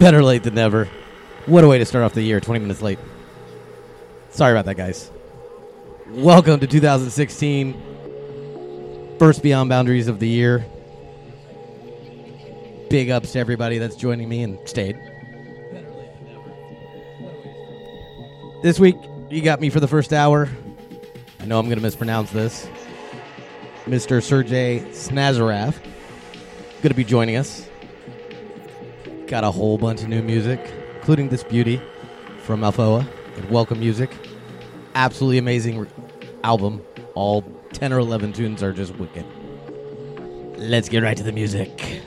Better late than never. What a way to start off the year, 20 minutes late. Sorry about that, guys. Welcome to 2016, first Beyond Boundaries of the year. Big ups to everybody that's joining me and stayed. This week, you got me for the first hour. I know I'm going to mispronounce this. Mr. Sergey Snazaraf going to be joining us. Got a whole bunch of new music, including this beauty from Alfoa and Welcome Music. Absolutely amazing album. All 10 or 11 tunes are just wicked. Let's get right to the music.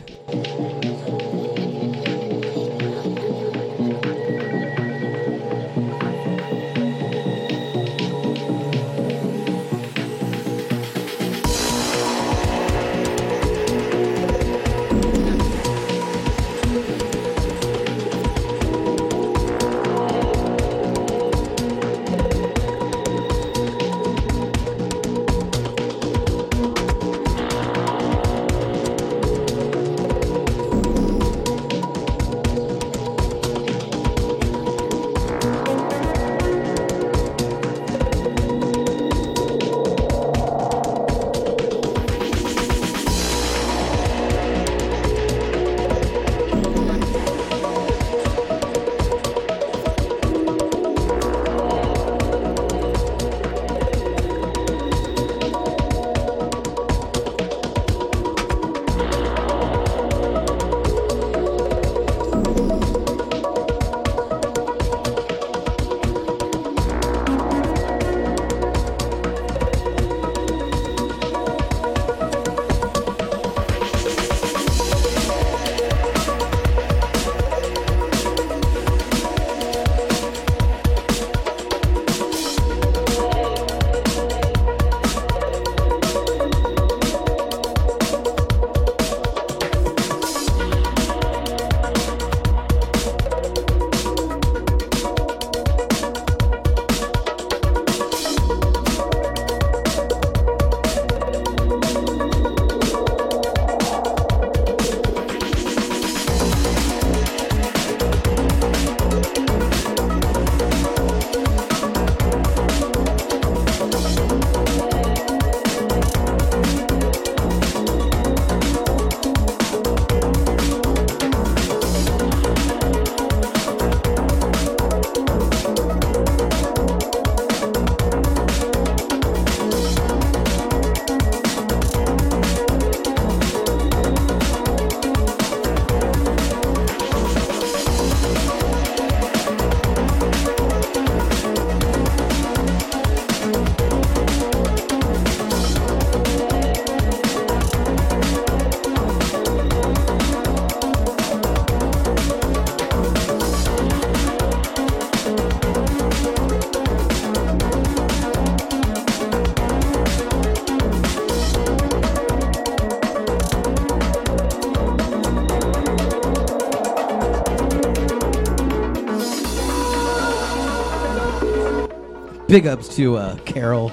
Big ups to uh, Carol,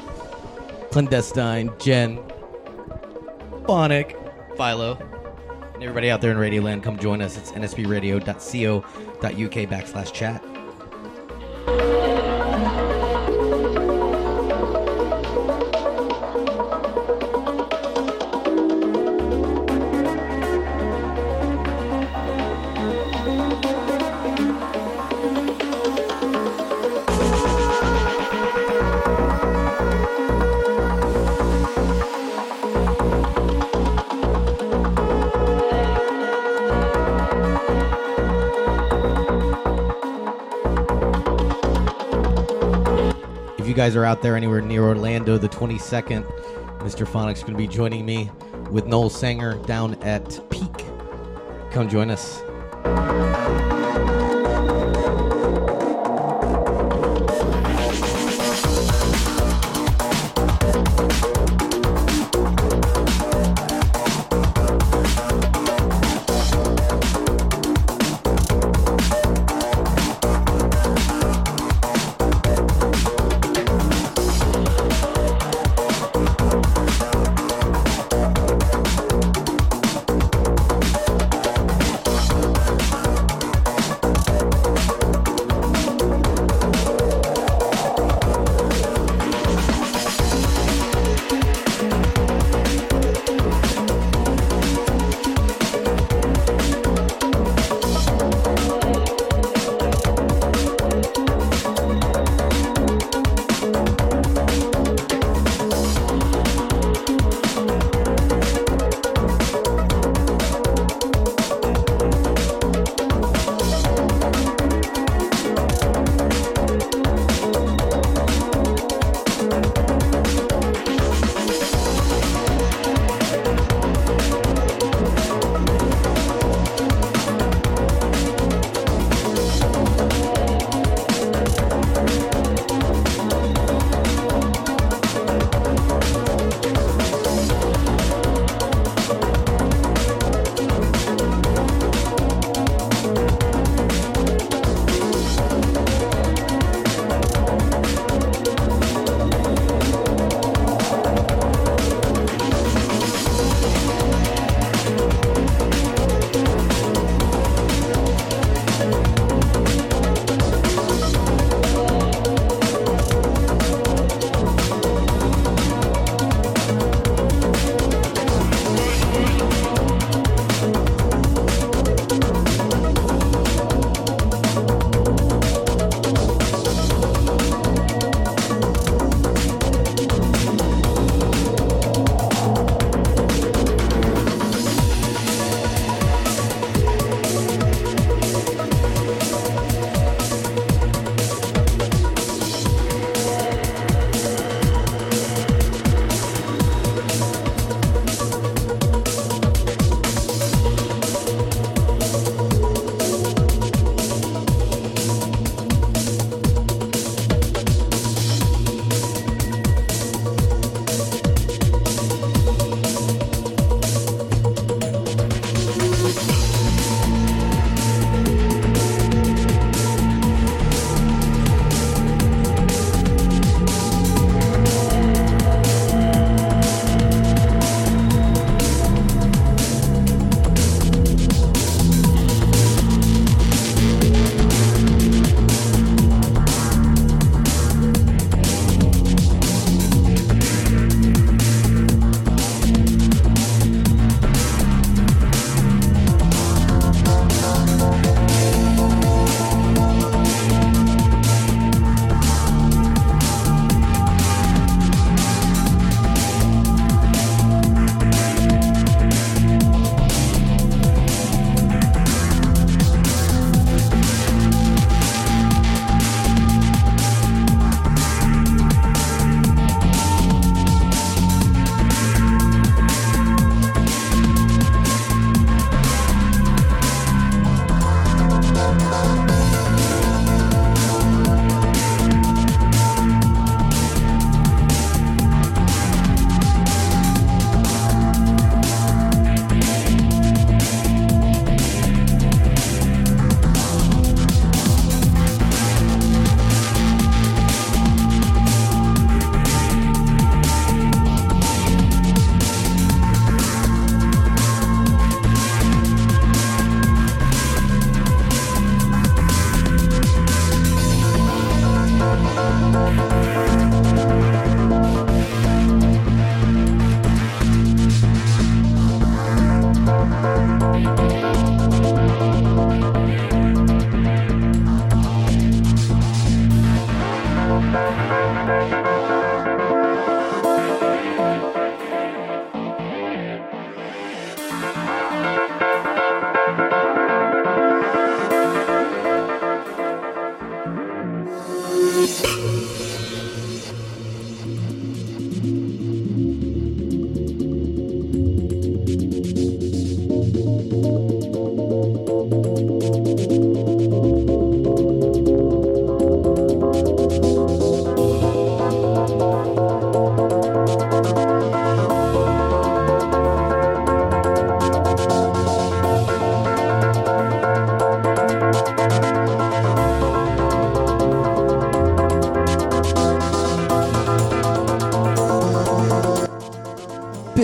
Clandestine, Jen, Phonic, Philo, and everybody out there in Radioland. Come join us. It's nsbradio.co.uk backslash chat. Guys are out there anywhere near Orlando, the 22nd, Mr. Phonic's is going to be joining me with Noel Sanger down at Peak. Come join us.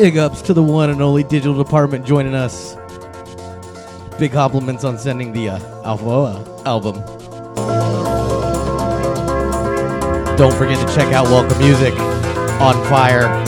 Big ups to the one and only digital department joining us. Big compliments on sending the uh, Alfoa album. Don't forget to check out Welcome Music on Fire.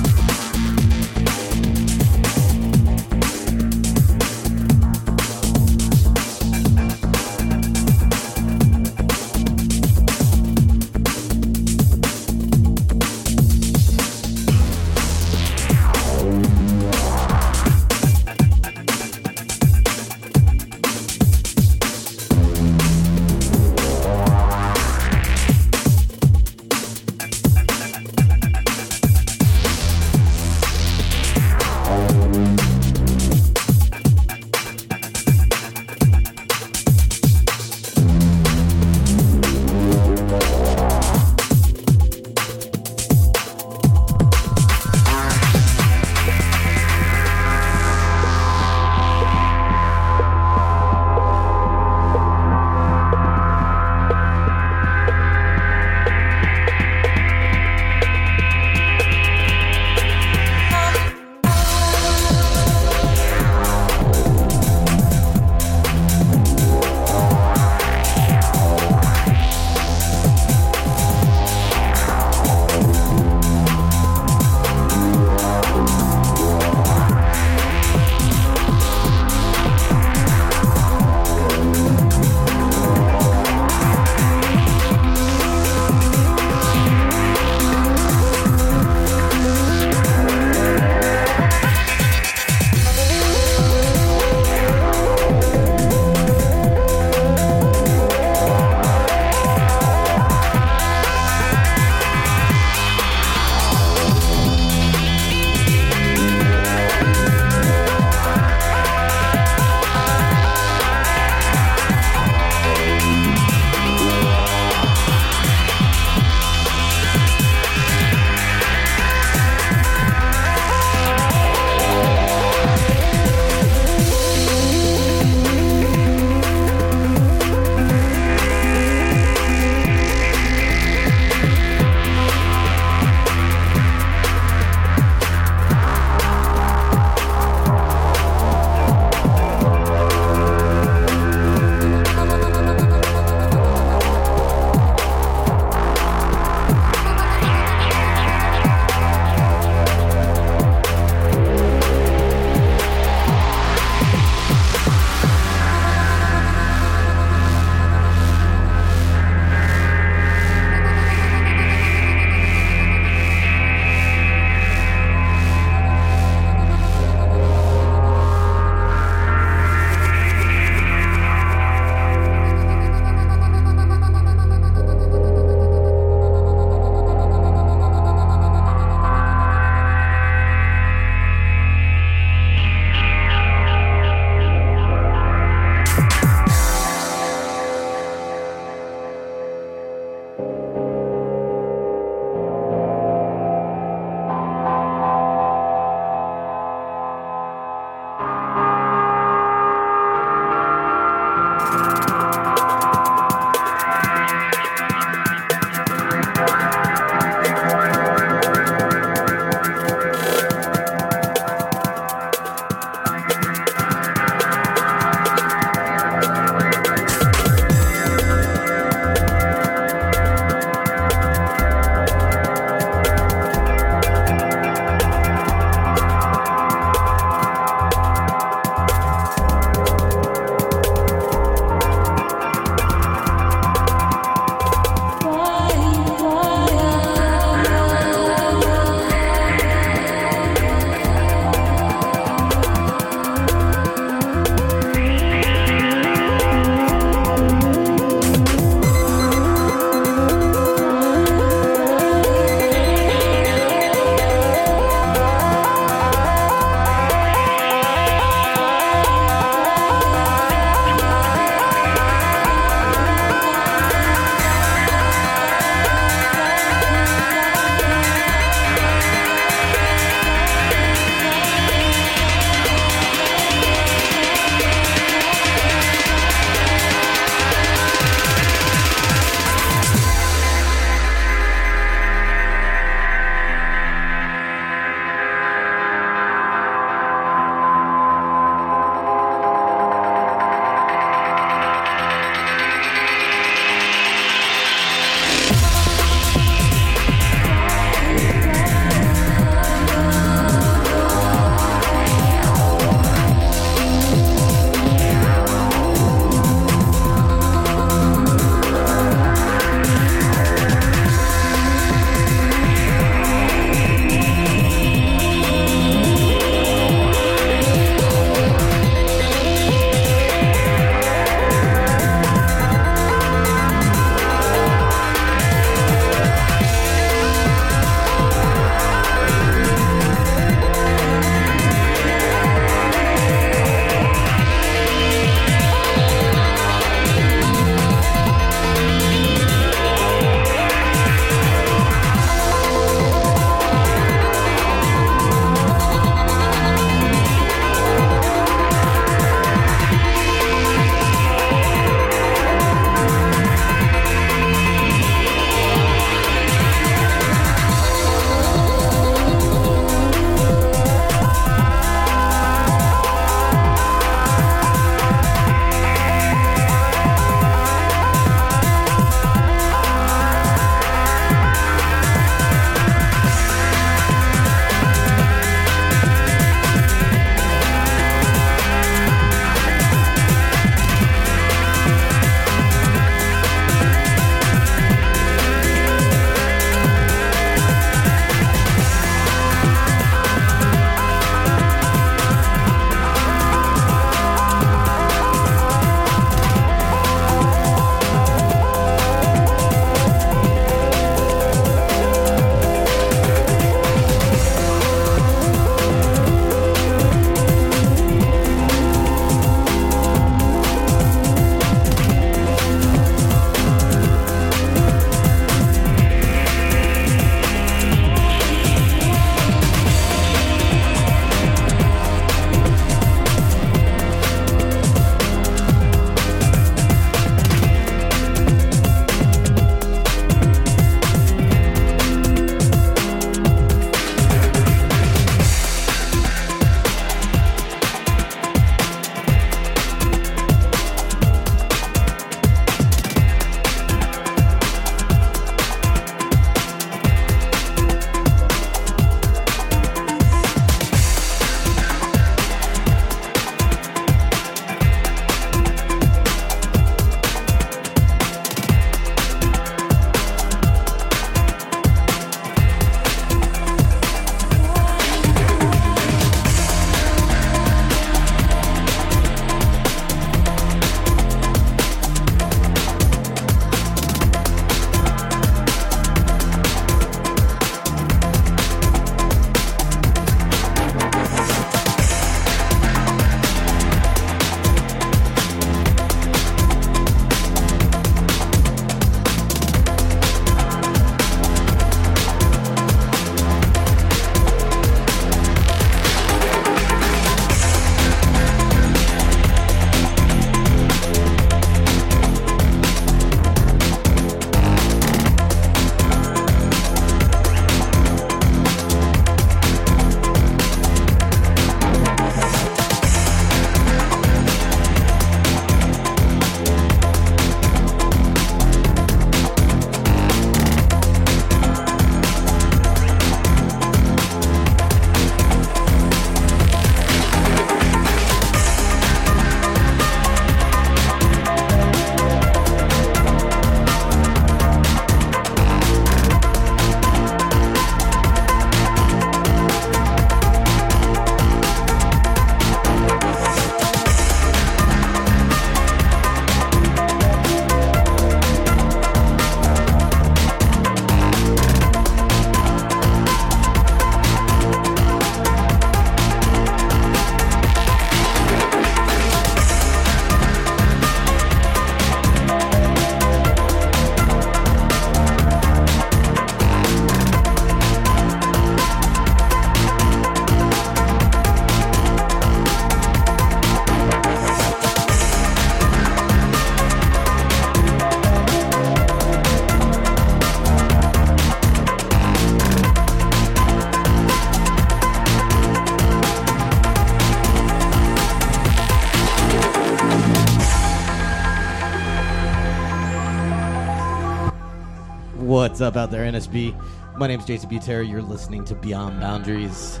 Up out there, NSB? My name's Jayson Butera. You're listening to Beyond Boundaries.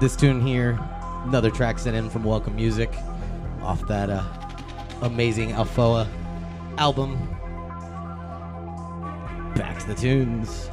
This tune here, another track sent in from Welcome Music off that uh, amazing Alfoa album. Back to the tunes.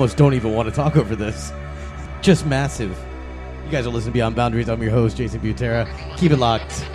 Almost don't even want to talk over this. Just massive. You guys are listening to Beyond Boundaries. I'm your host, Jayson Butera. Keep it locked.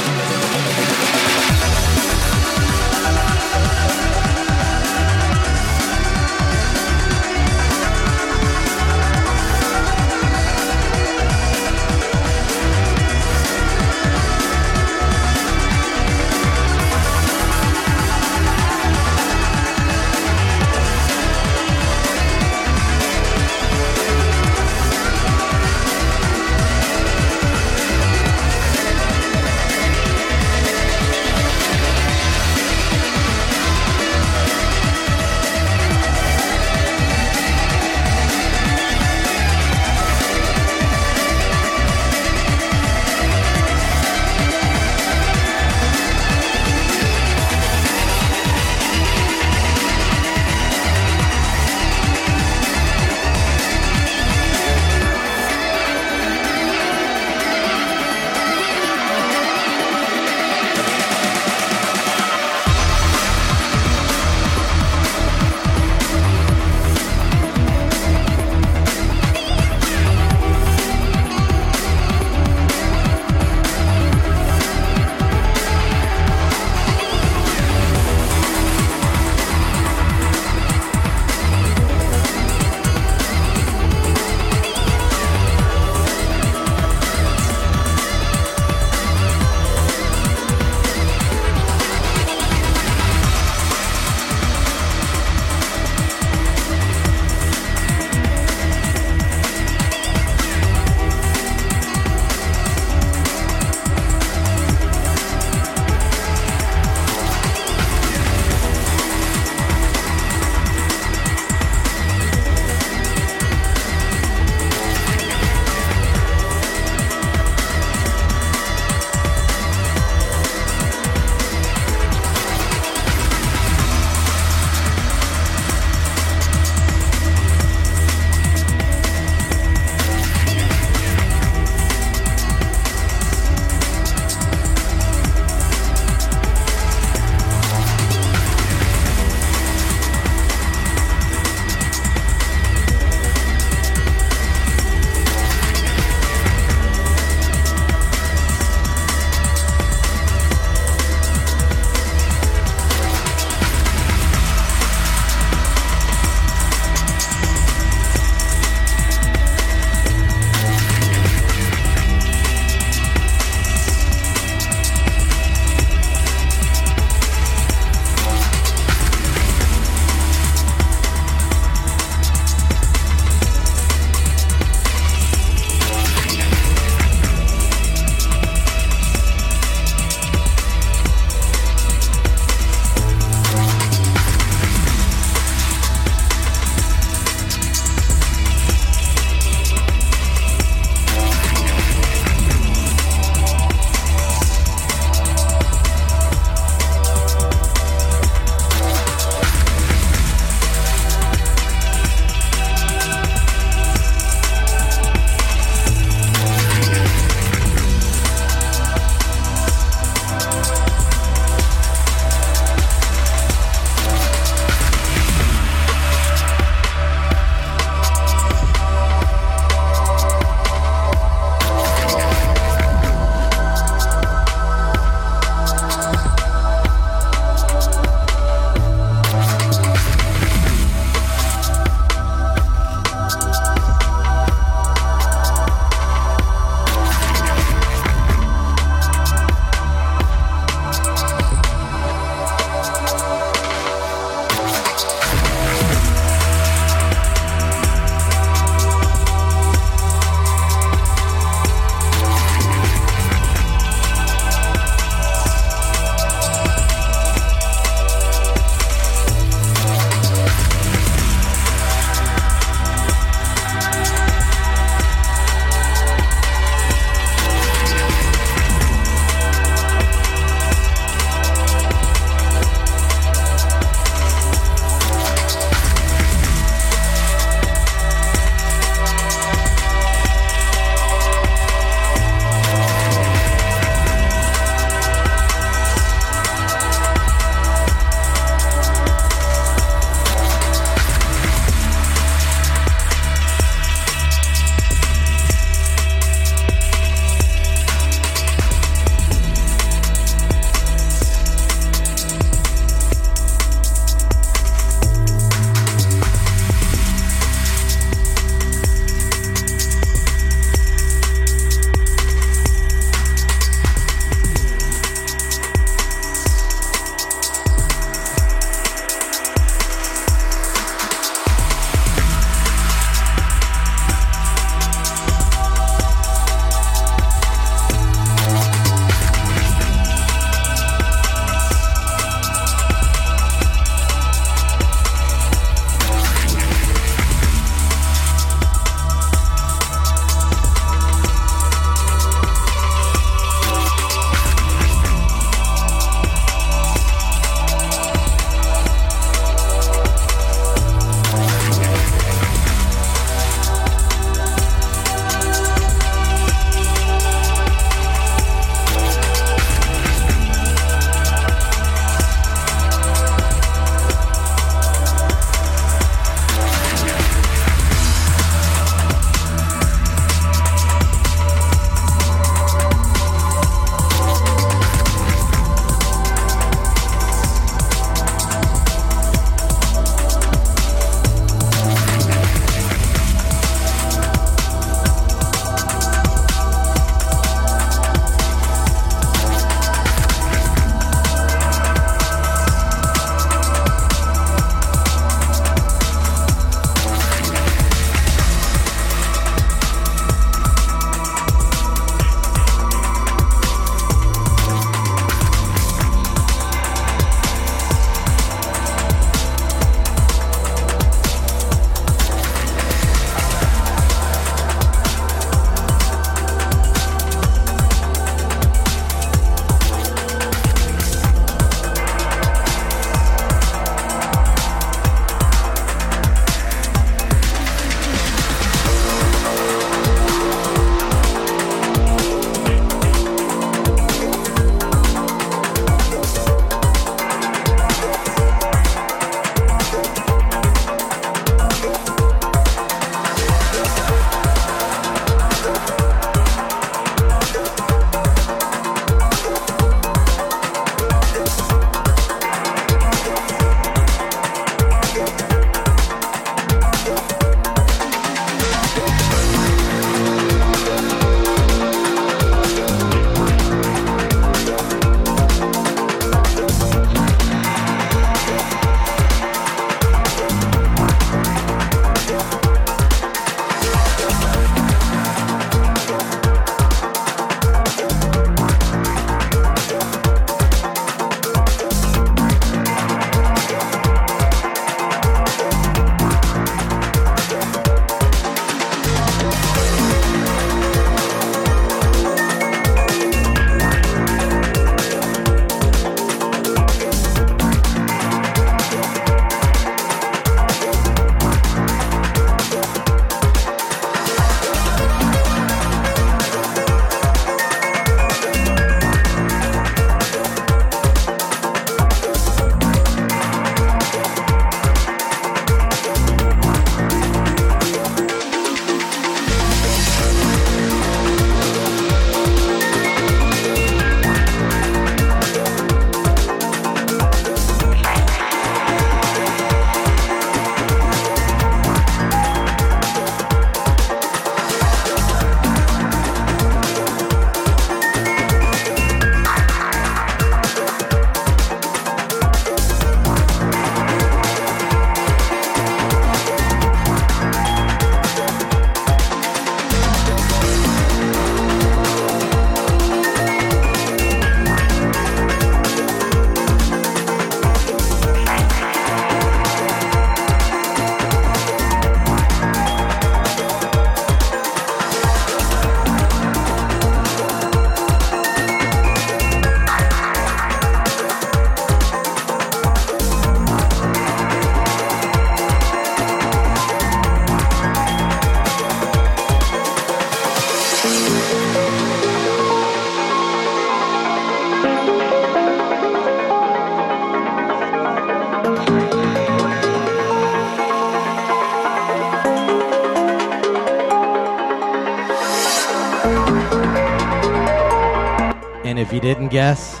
Didn't guess,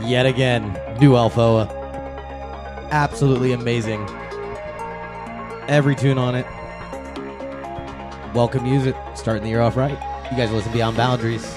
yet again, new Alfoa. Absolutely amazing. Every tune on it. Welcome music, starting the year off right. You guys listen Beyond Boundaries.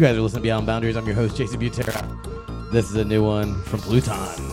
Guys are listening to Beyond Boundaries. I'm your host, Jayson Butera. This is a new one from Plu-Ton.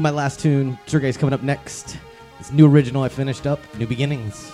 My last tune. Sergey's coming up next. This new original I finished up, New Beginnings.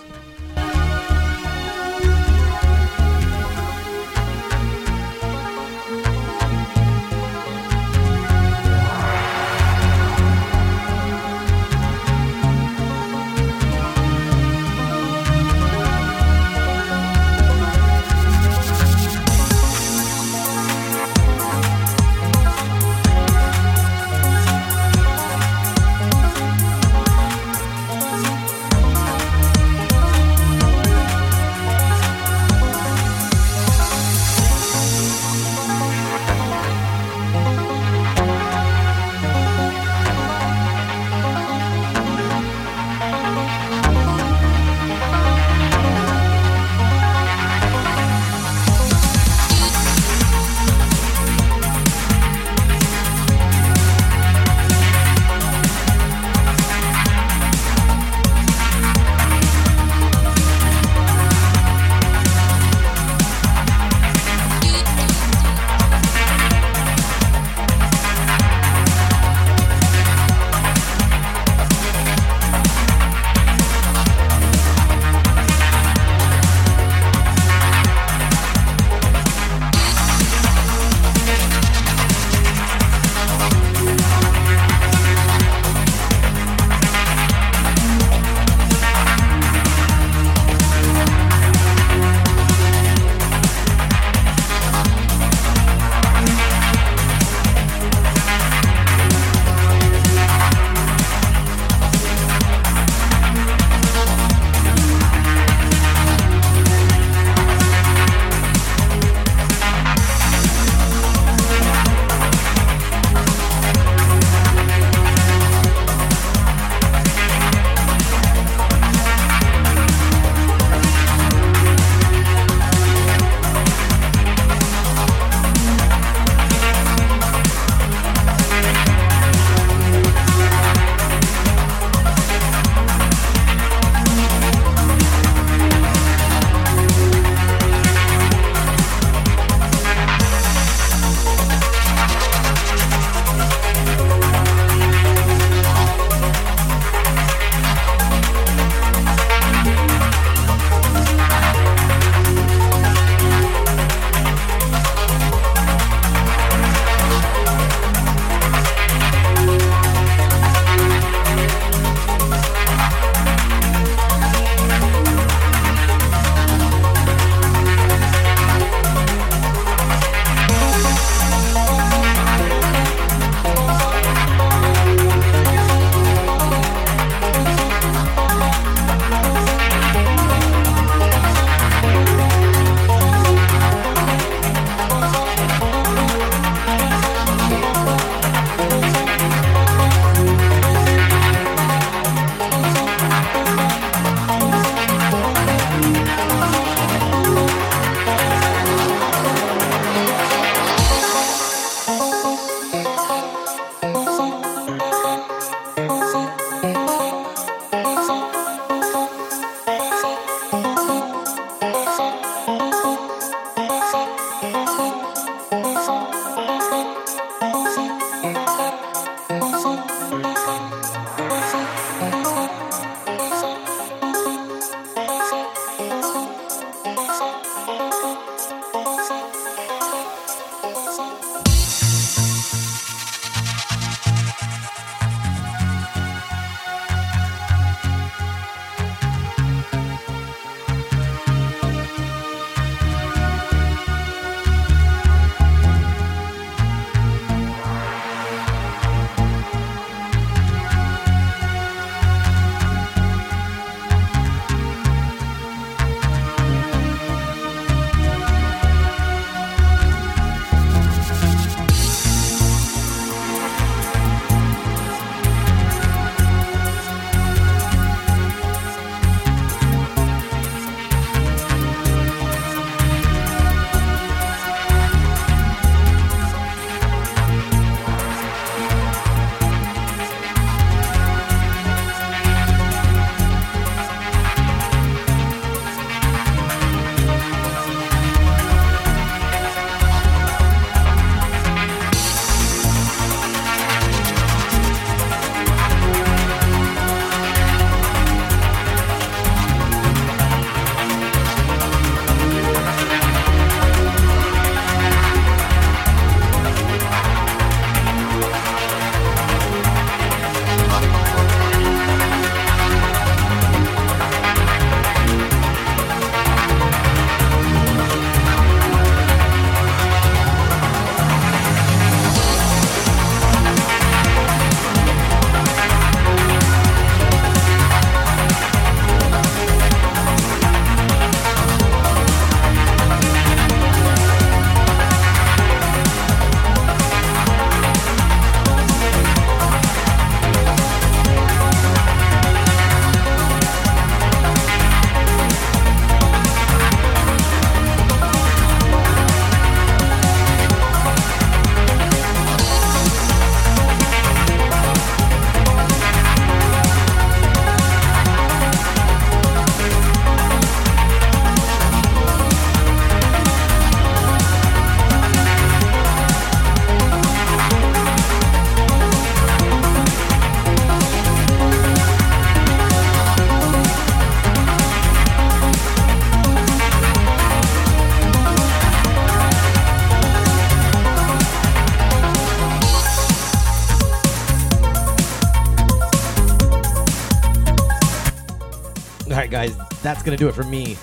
All right, guys, that's going to do it for me.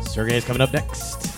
Sergey's coming up next.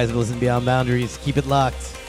Guys have to Beyond Boundaries. Keep it locked.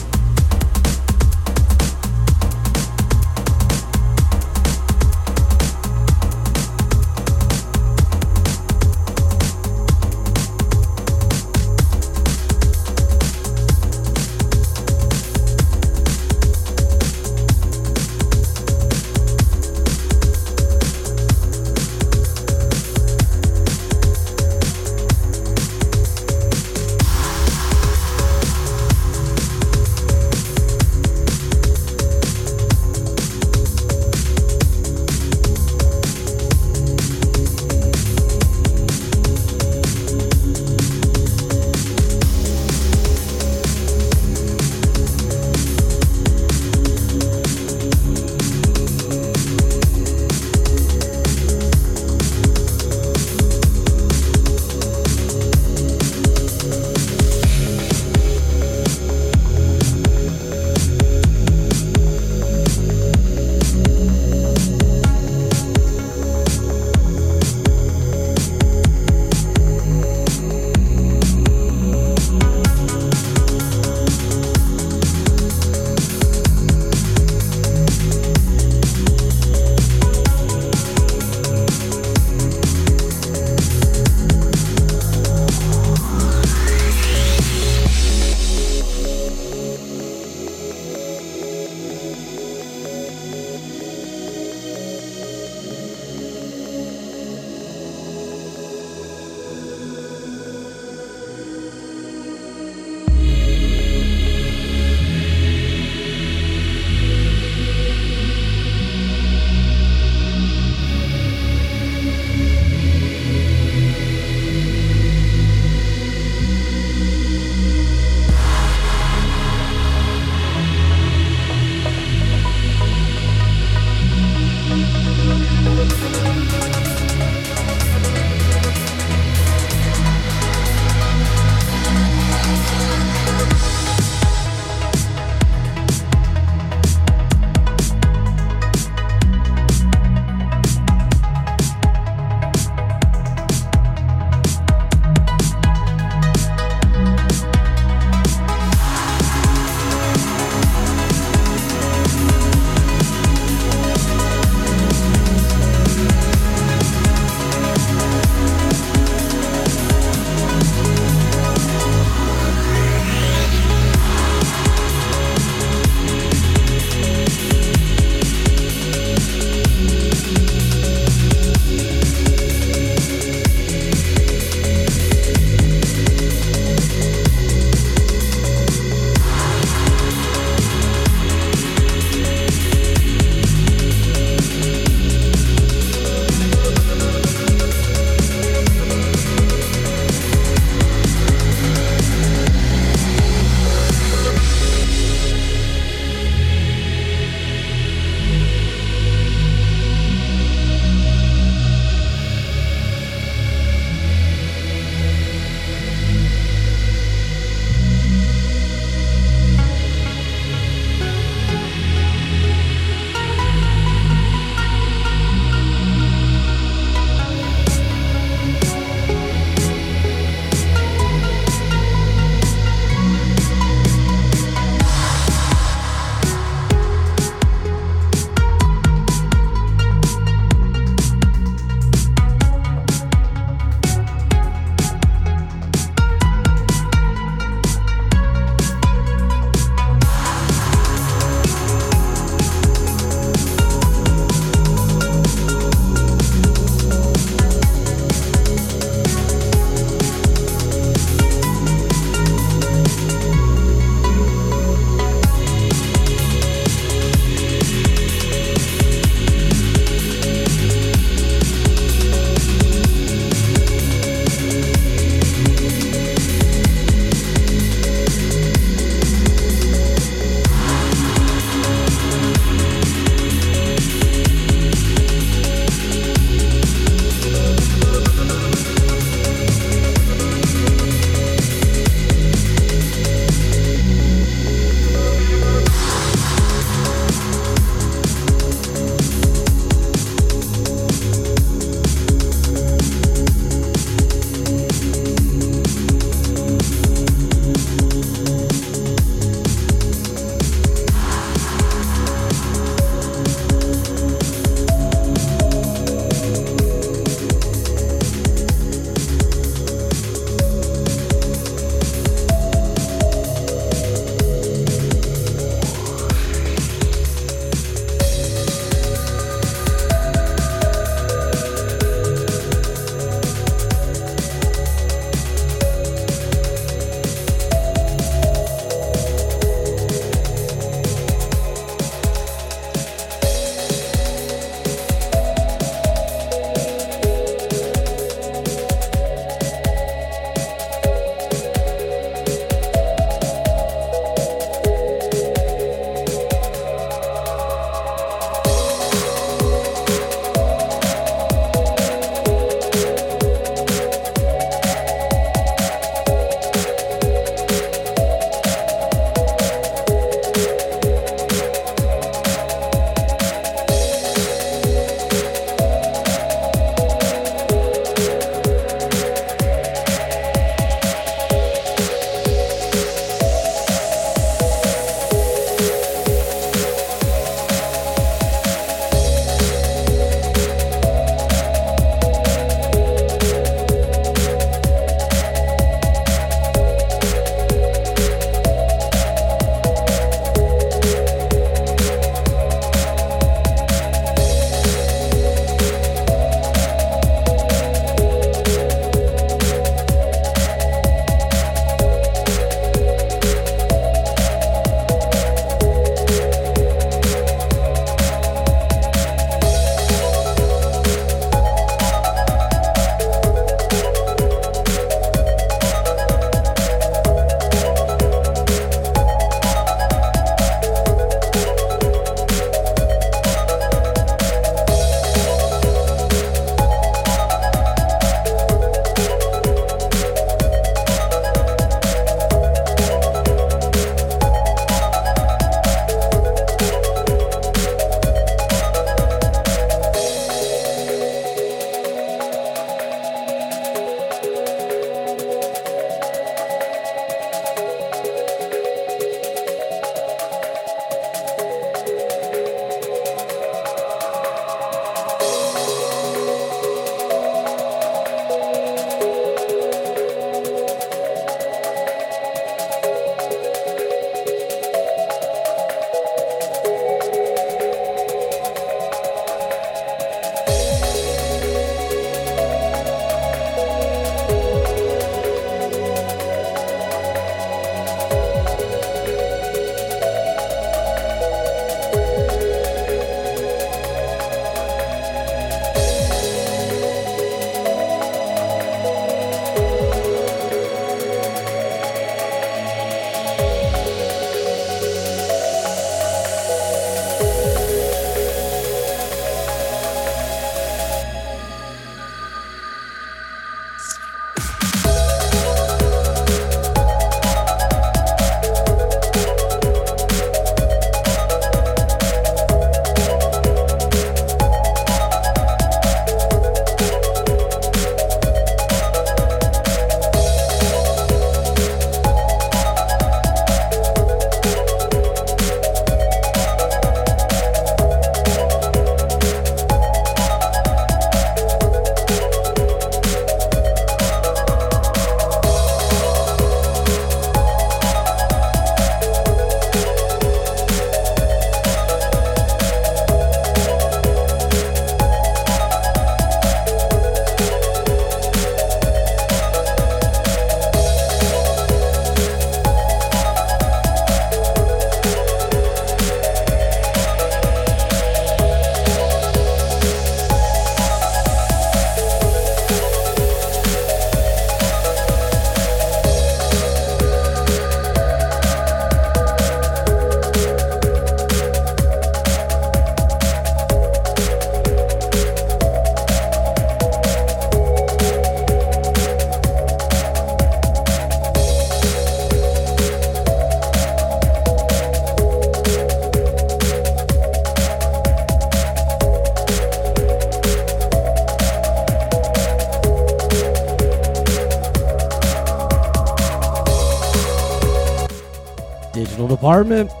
Digital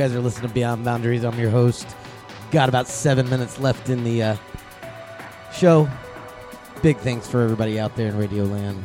guys are listening to Beyond Boundaries. I'm your host. Got about seven minutes left in the uh, show. Big thanks for everybody out there in Radio Land.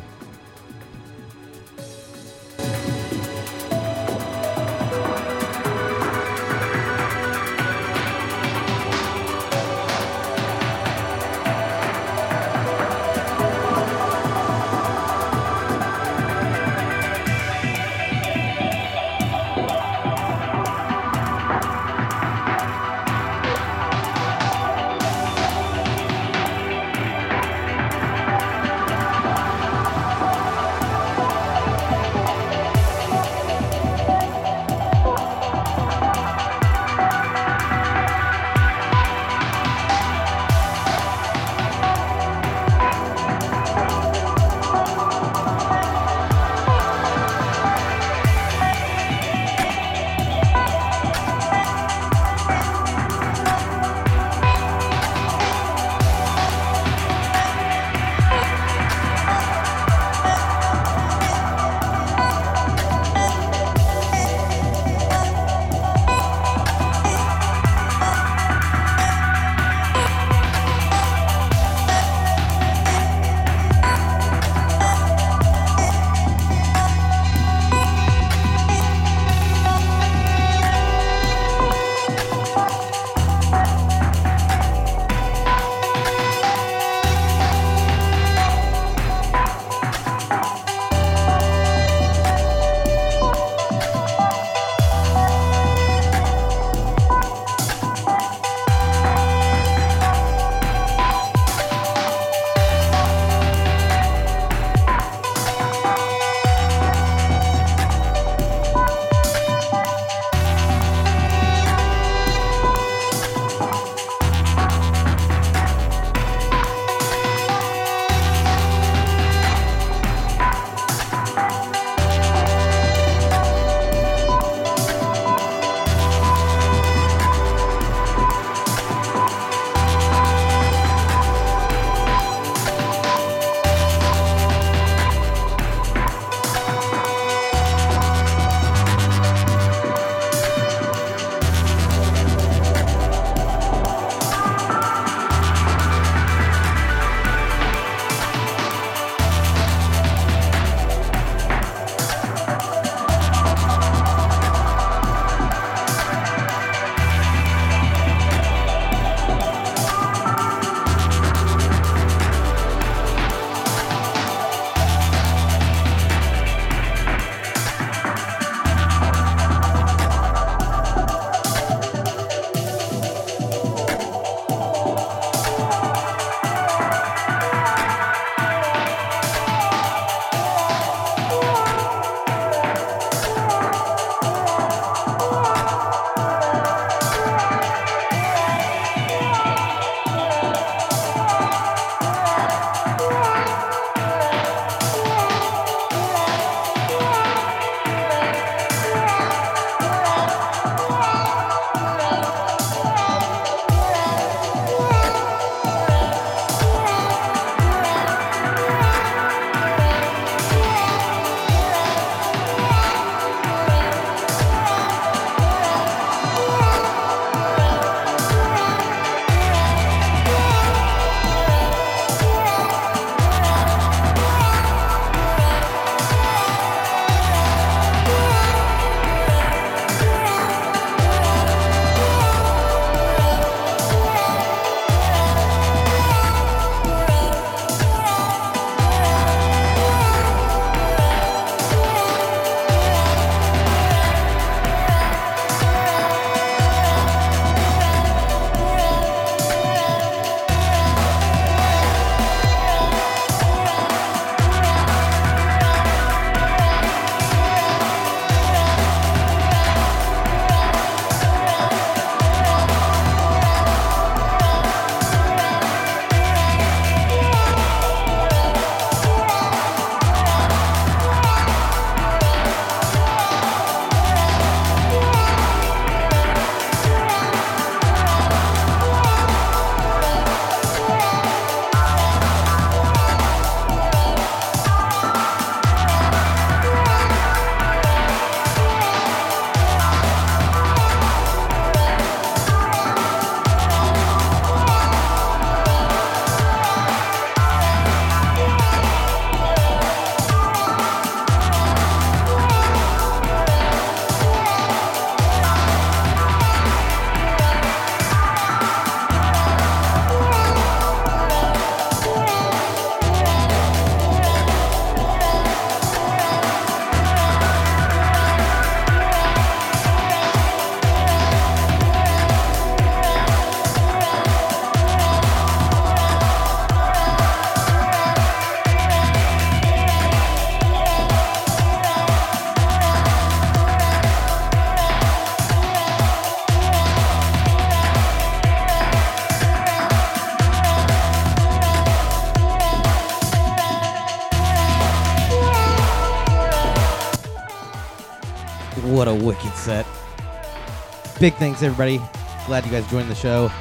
Big thanks, everybody. Glad you guys joined the show.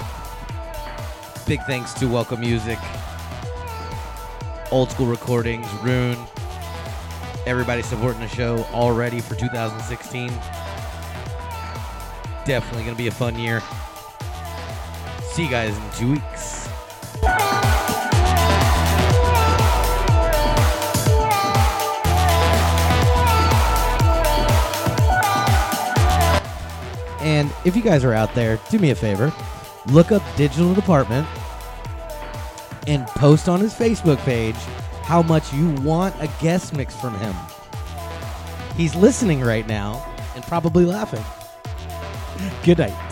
Big thanks to Welcome Music, Old School Recordings, Rune, everybody supporting the show already for 2016. Definitely going to be a fun year. See you guys in two weeks. And if you guys are out there, do me a favor look up Digital Department and post on his Facebook page how much you want a guest mix from him. He's listening right now and probably laughing. Good night.